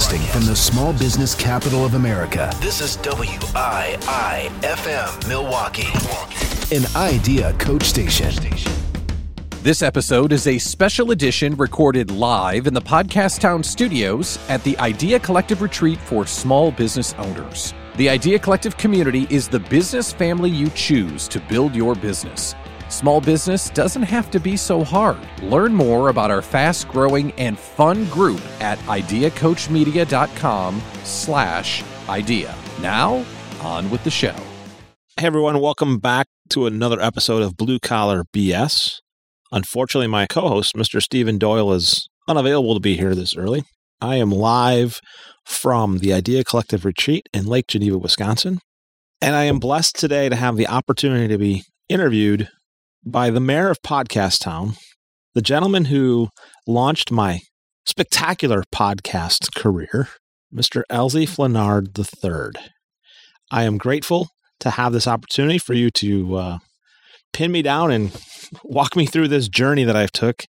Broadcasting from the small business capital of America, this is WIIFM Milwaukee, an idea coach station. This episode is a special edition recorded live in the Podcast Town studios at the Idea Collective Retreat for Small Business Owners. The Idea Collective community is the business family you choose to build your business. Small business doesn't have to be so hard. Learn more about our fast-growing and fun group at ideacoachmedia.com slash idea. Now, on with the show. Hey everyone, welcome back to another episode of Blue Collar BS. Unfortunately, my co host, Mr. Stephen Doyle, is unavailable to be here this early. I am live from the Idea Collective Retreat in Lake Geneva, Wisconsin. And I am blessed today to have the opportunity to be interviewed by the mayor of Podcast Town, the gentleman who launched my spectacular podcast career, Mr. Elzie Flenard III. I am grateful to have this opportunity for you to uh, pin me down and walk me through this journey that I've took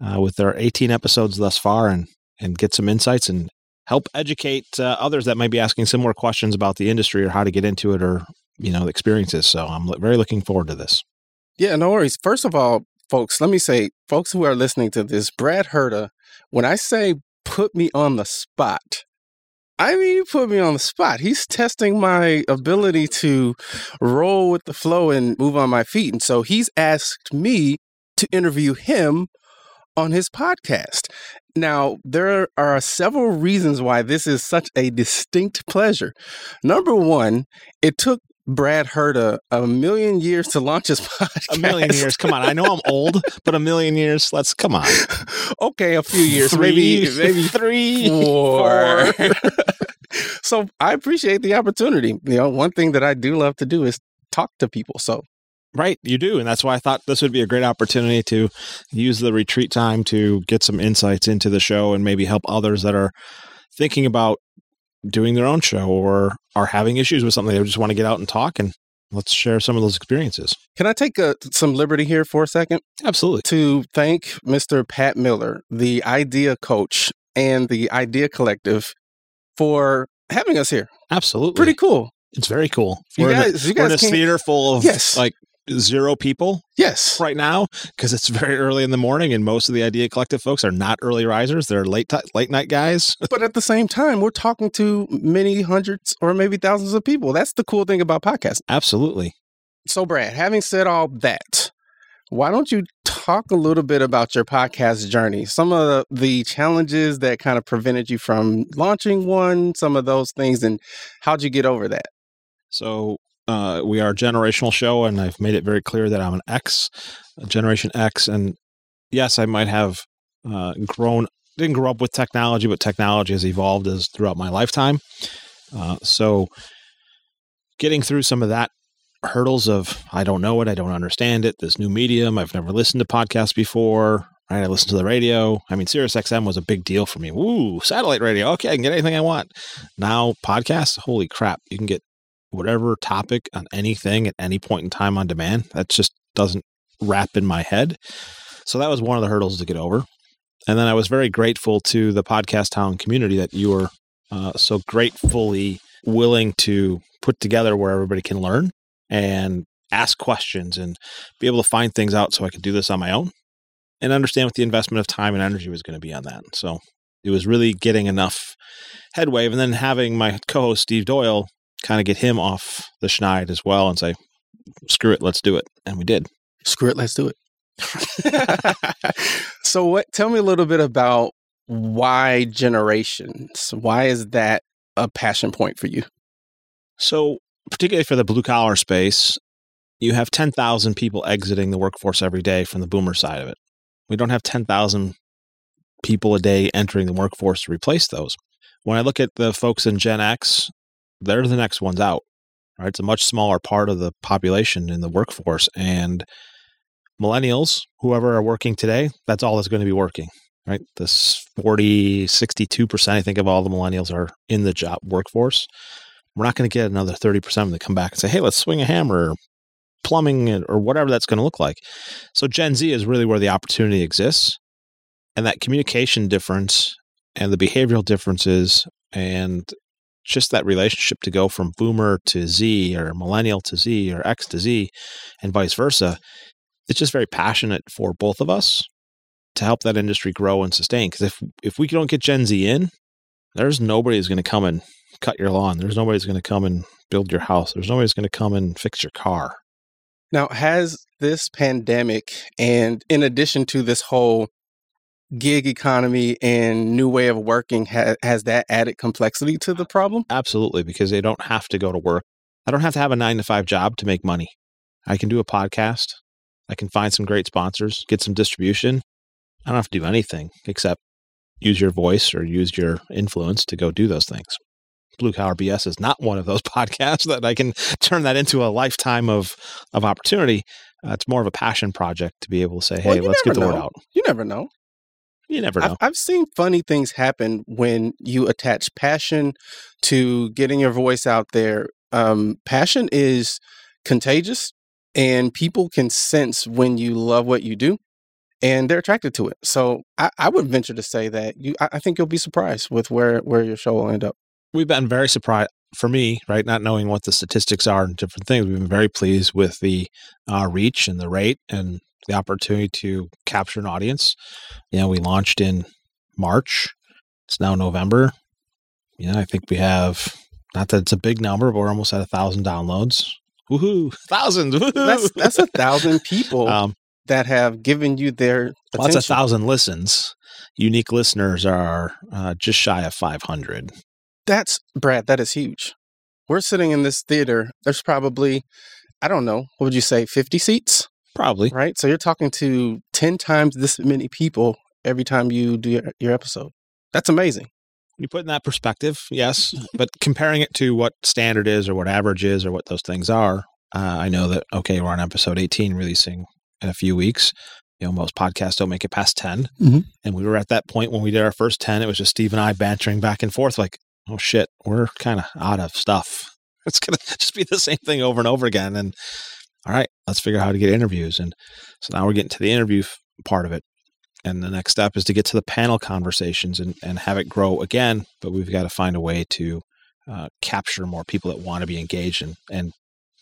uh, with our 18 episodes thus far and and get some insights and help educate uh, others that might be asking similar questions about the industry or how to get into it or you know experiences. So I'm very looking forward to this. Yeah, no worries. First of all, folks, let me say, folks who are listening to this, Brad Herda, when I say put me on the spot, I mean, you put me on the spot. He's testing my ability to roll with the flow and move on my feet. And so he's asked me to interview him on his podcast. Now, there are several reasons why this is such a distinct pleasure. Number one, it took Brad Herda a a million years to launch his podcast. A million years. Come on. I know I'm old, but a million years. Let's come on. okay, a few years. Three, maybe maybe three, four. so I appreciate the opportunity. You know, one thing that I do love to do is talk to people. So Right, you do. And that's why I thought this would be a great opportunity to use the retreat time to get some insights into the show and maybe help others that are thinking about doing their own show or are having issues with something. They just want to get out and talk and let's share some of those experiences. Can I take a, some liberty here for a second? Absolutely. To thank Mr. Pat Miller, the Idea Coach and the Idea Collective for having us here. Absolutely. Pretty cool. It's very cool. You we're guys, in, you we're in guys theater full of Yes. like zero people Yes. right now because it's very early in the morning and most of the Idea Collective folks are not early risers. They're late ti late night guys. But at the same time, we're talking to many hundreds or maybe thousands of people. That's the cool thing about podcasting. Absolutely. So, Brad, having said all that, why don't you talk a little bit about your podcast journey? Some of the challenges that kind of prevented you from launching one, some of those things, and how'd you get over that? So uh, we are a generational show, and I've made it very clear that I'm an X, Generation X, and yes, I might have uh, grown, didn't grow up with technology, but technology has evolved as throughout my lifetime. Uh, so getting through some of that hurdles of I don't know it, I don't understand it, this new medium, I've never listened to podcasts before. Right, I listened to the radio. I mean, Sirius XM was a big deal for me. Woo, satellite radio. Okay, I can get anything I want. Now, podcasts, holy crap, you can get whatever topic on anything at any point in time on demand. That just doesn't wrap in my head. So that was one of the hurdles to get over. And then I was very grateful to the podcast town community that you were uh, so gratefully willing to put together where everybody can learn and ask questions and be able to find things out so I could do this on my own and understand what the investment of time and energy was going to be on that. So it was really getting enough headway and then having my co-host Steve Doyle kind of get him off the schneid as well and say, screw it, let's do it. And we did. Screw it, let's do it. so, what? Tell me a little bit about why generations. Why is that a passion point for you? So, particularly for the blue collar space, you have 10,000 people exiting the workforce every day from the boomer side of it. We don't have 10,000 people a day entering the workforce to replace those. When I look at the folks in Gen X, they're the next ones out. Right? It's a much smaller part of the population in the workforce. And millennials, whoever are working today, that's all that's going to be working. Right? This 40, 62%, I think, of all the millennials are in the job workforce. We're not going to get another 30% of them to come back and say, hey, let's swing a hammer, or plumbing, or whatever that's going to look like. So Gen Z is really where the opportunity exists. And that communication difference and the behavioral differences and just that relationship to go from boomer to Z or millennial to Z or X to Z and vice versa. It's just very passionate for both of us to help that industry grow and sustain. Because if if we don't get Gen Z in, there's nobody who's going to come and cut your lawn. There's nobody who's going to come and build your house. There's nobody who's going to come and fix your car. Now, has this pandemic, and in addition to this whole gig economy and new way of working, ha- has that added complexity to the problem? Absolutely, because they don't have to go to work. I don't have to have a nine to five job to make money. I can do a podcast. I can find some great sponsors, get some distribution. I don't have to do anything except use your voice or use your influence to go do those things. Blue Collar BS is not one of those podcasts that I can turn that into a lifetime of of opportunity. Uh, it's more of a passion project to be able to say, "Hey, you let's get the never word out." You never know. You never know. I've, I've seen funny things happen when you attach passion to getting your voice out there. Um, passion is contagious, and people can sense when you love what you do, and they're attracted to it. So I, I would venture to say that you. I, I think you'll be surprised with where where your show will end up. we've been very surprised for me, right? Not knowing what the statistics are and different things, we've been very pleased with the uh, reach and the rate and the opportunity to capture an audience. You know, we launched in March. It's now November. You know, I think we have not that it's a big number, but we're almost at a thousand downloads. Woohoo! Thousands. Woohoo! That's that's a thousand people um, that have given you their well, that's a thousand listens. Unique listeners are uh, just shy of five hundred. That's Brad. That is huge. We're sitting in this theater. There's probably, I don't know, what would you say, 50 seats, Probably. right? So you're talking to 10 times this many people every time you do your, your episode. That's amazing. you put in that perspective, yes, but comparing it to what standard is or what average is or what those things are, uh, I know that okay, we're on episode 18 releasing in a few weeks. You know, most podcasts don't make it past 10. Mhm. And we were at that point when we did our first 10, it was just Steve and I bantering back and forth like, oh shit, we're kind of out of stuff. It's going to just be the same thing over and over again. And all right, let's figure out how to get interviews. And so now we're getting to the interview part of it. And the next step is to get to the panel conversations and, and have it grow again. But we've got to find a way to uh, capture more people that want to be engaged and, and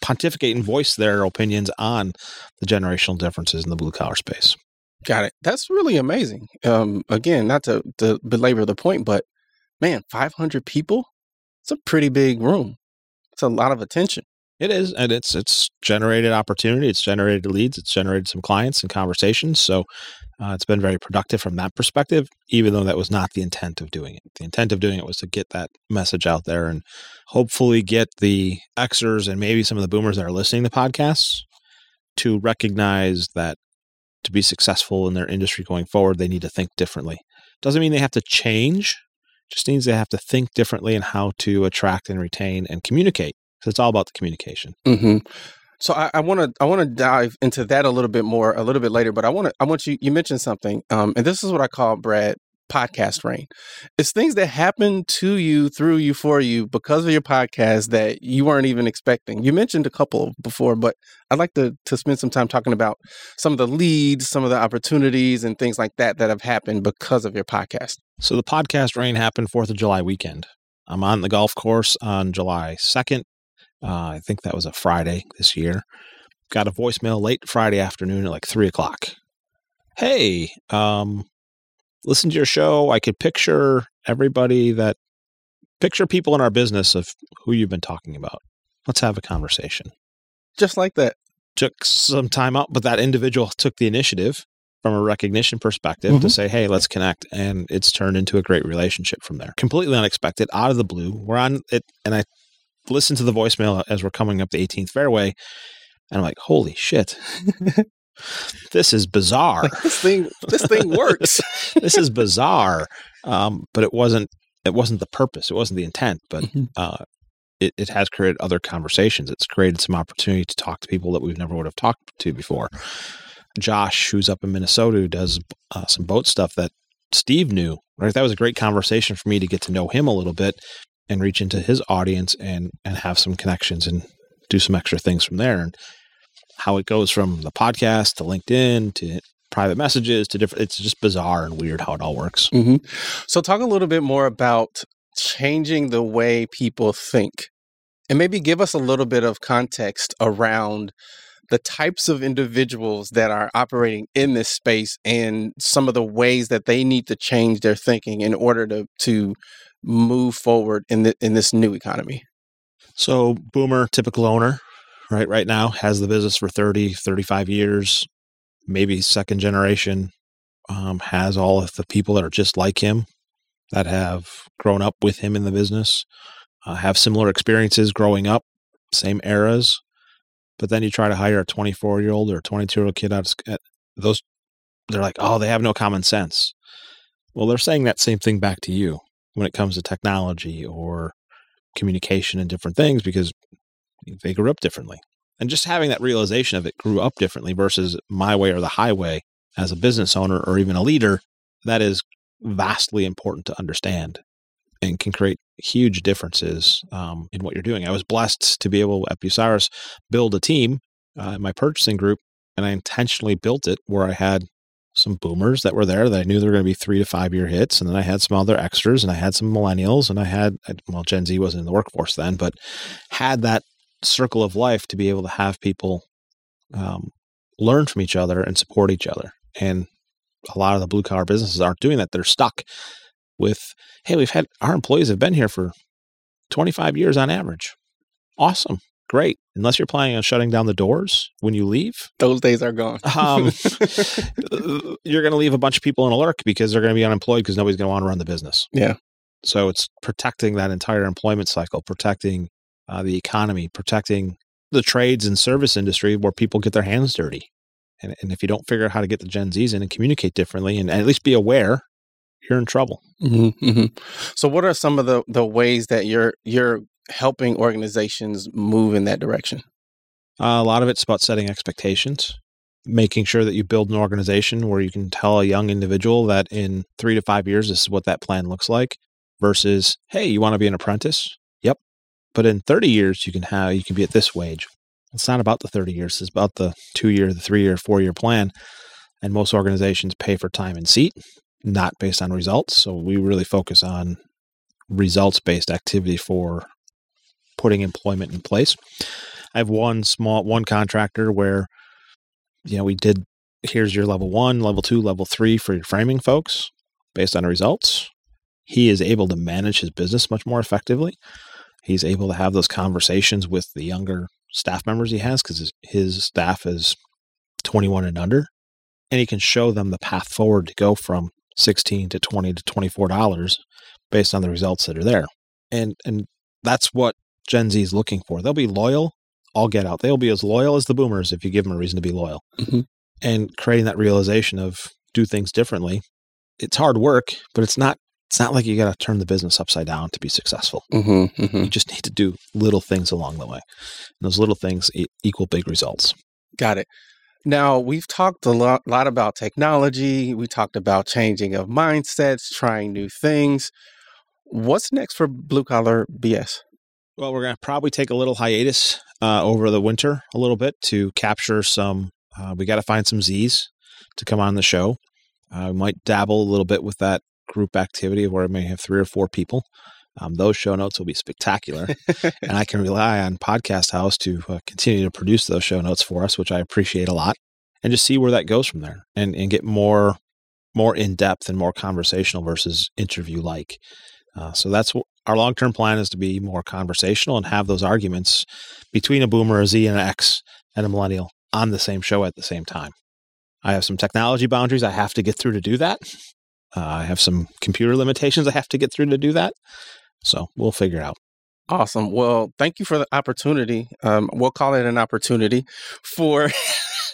pontificate and voice their opinions on the generational differences in the blue collar space. Got it. That's really amazing. Um, again, not to, to belabor the point, but man, 500 people? It's a pretty big room. It's a lot of attention. It is, and it's it's generated opportunity. It's generated leads. It's generated some clients and conversations. So uh, it's been very productive from that perspective. Even though that was not the intent of doing it. The intent of doing it was to get that message out there and hopefully get the Xers and maybe some of the Boomers that are listening to podcasts to recognize that to be successful in their industry going forward, they need to think differently. Doesn't mean they have to change. Just means they have to think differently in how to attract and retain and communicate. So it's all about the communication. Mm-hmm. So I want to I want to dive into that a little bit more a little bit later, but I want to I want you you mentioned something, um, and this is what I call Brad podcast rain. It's things that happen to you, through you, for you because of your podcast that you weren't even expecting. You mentioned a couple before, but I'd like to to spend some time talking about some of the leads, some of the opportunities, and things like that that have happened because of your podcast. So the podcast rain happened Fourth of July weekend. I'm on the golf course on July 2nd. Uh, I think that was a Friday this year. Got a voicemail late Friday afternoon at like three o'clock. Hey, um, listen to your show. I could picture everybody that picture people in our business of who you've been talking about. Let's have a conversation. Just like that. Took some time out, but that individual took the initiative from a recognition perspective to Mhm. say, hey, let's connect. And it's turned into a great relationship from there. Completely unexpected, out of the blue. We're on it, and I listened to the voicemail as we're coming up the 18th fairway. And I'm like, holy shit. this is bizarre. Like this thing this thing works. this is bizarre. Um, but it wasn't it wasn't the purpose. It wasn't the intent, but Mhm. uh, it, it has created other conversations. It's created some opportunity to talk to people that we've never would have talked to before. Josh, who's up in Minnesota, who does uh, some boat stuff that Steve knew, right? That was a great conversation for me to get to know him a little bit and reach into his audience and and have some connections and do some extra things from there. And how it goes from the podcast to LinkedIn to private messages to different. It's just bizarre and weird how it all works. Mm-hmm. So, talk a little bit more about changing the way people think, and maybe give us a little bit of context around the types of individuals that are operating in this space and some of the ways that they need to change their thinking in order to to move forward in the, in this new economy. So, boomer, typical owner, right right now has the business for 30, 35 years, maybe second generation, um, has all of the people that are just like him that have grown up with him in the business, uh, have similar experiences growing up, same eras. But then you try to hire a 24 year old or 22 year old kid out of those, they're like, oh, they have no common sense. Well, they're saying that same thing back to you when it comes to technology or communication and different things because they grew up differently. And just having that realization of it grew up differently versus my way or the highway as a business owner or even a leader, that is vastly important to understand and can create huge differences um, in what you're doing. I was blessed to be able at Bucyrus build a team uh, in my purchasing group, and I intentionally built it where I had some boomers that were there that I knew they were going to be three to five year hits. And then I had some other extras and I had some millennials and I had, well, Gen Z wasn't in the workforce then, but had that circle of life to be able to have people um, learn from each other and support each other. And a lot of the blue collar businesses aren't doing that. They're stuck with, hey, we've had our employees have been here for 25 years on average. Awesome great. Unless you're planning on shutting down the doors when you leave, those days are gone. um, you're going to leave a bunch of people in a lurk because they're going to be unemployed because nobody's going to want to run the business. Yeah. So it's protecting that entire employment cycle, protecting uh, the economy, protecting the trades and service industry where people get their hands dirty. And, and if you don't figure out how to get the Gen Zs in and communicate differently and, and at least be aware, you're in trouble. Mm-hmm, mm-hmm. So, what are some of the, the ways that you're you're helping organizations move in that direction? Uh, a lot of it's about setting expectations, making sure that you build an organization where you can tell a young individual that in three to five years, this is what that plan looks like versus, hey, you want to be an apprentice? Yep. But in 30 years, you can have, you can be at this wage. It's not about the 30 years. It's about the two year, the three year, four year plan. And most organizations pay for time and seat, not based on results. So we really focus on results based activity for putting employment in place. I have one small one contractor where you know we did here's your level 1, level 2, level 3 for your framing folks based on results. He is able to manage his business much more effectively. He's able to have those conversations with the younger staff members he has because his, his staff is 21 and under and he can show them the path forward to go from 16 to 20 to 24 dollars based on the results that are there and and that's what Gen Z is looking for. They'll be loyal, I'll get out. They'll be as loyal as the boomers if you give them a reason to be loyal. Mm-hmm. And creating that realization of do things differently. It's hard work, but it's not it's not like you got to turn the business upside down to be successful. Mm-hmm, mm-hmm. You just need to do little things along the way. And those little things equal big results. Got it. Now, we've talked a lot, lot about technology. We talked about changing of mindsets, trying new things. What's next for Blue Collar BS? Well, we're going to probably take a little hiatus uh, over the winter a little bit to capture some. Uh, we got to find some Z's to come on the show. Uh, we might dabble a little bit with that group activity where I may have three or four people. Um, those show notes will be spectacular. and I can rely on Podcast House to uh, continue to produce those show notes for us, which I appreciate a lot, and just see where that goes from there and, and get more more in depth and more conversational versus interview like. Uh, so that's our long term plan is to be more conversational and have those arguments between a boomer, a Z, and an X, and a millennial on the same show at the same time. I have some technology boundaries I have to get through to do that. Uh, I have some computer limitations I have to get through to do that. So we'll figure it out. Awesome. Well, thank you for the opportunity. Um, we'll call it an opportunity for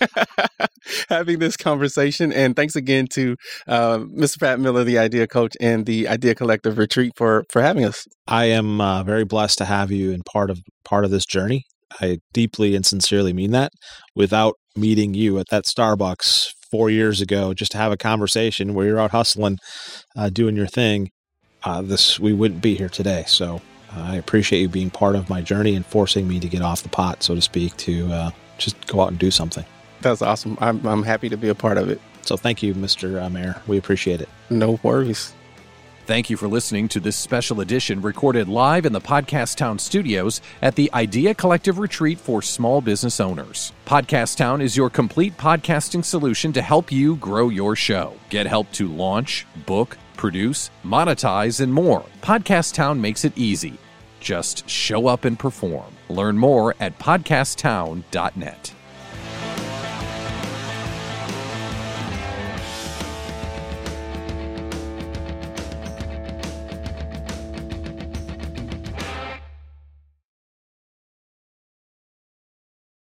having this conversation. And thanks again to uh, Mr. Pat Miller, the Idea Coach, and the Idea Collective Retreat for for having us. I am uh, very blessed to have you in part of part of this journey. I deeply and sincerely mean that. Without meeting you at that Starbucks four years ago, just to have a conversation where you're out hustling, uh, doing your thing, uh, this we wouldn't be here today. So I appreciate you being part of my journey and forcing me to get off the pot, so to speak, to uh, just go out and do something. That's awesome. I'm, I'm happy to be a part of it. So thank you, Mr. Uh, Mayor. We appreciate it. No worries. Thank you for listening to this special edition recorded live in the Podcast Town studios at the Idea Collective Retreat for Small Business Owners. Podcast Town is your complete podcasting solution to help you grow your show. Get help to launch, book, produce, monetize, and more. Podcast Town makes it easy. Just show up and perform. Learn more at podcasttown.net.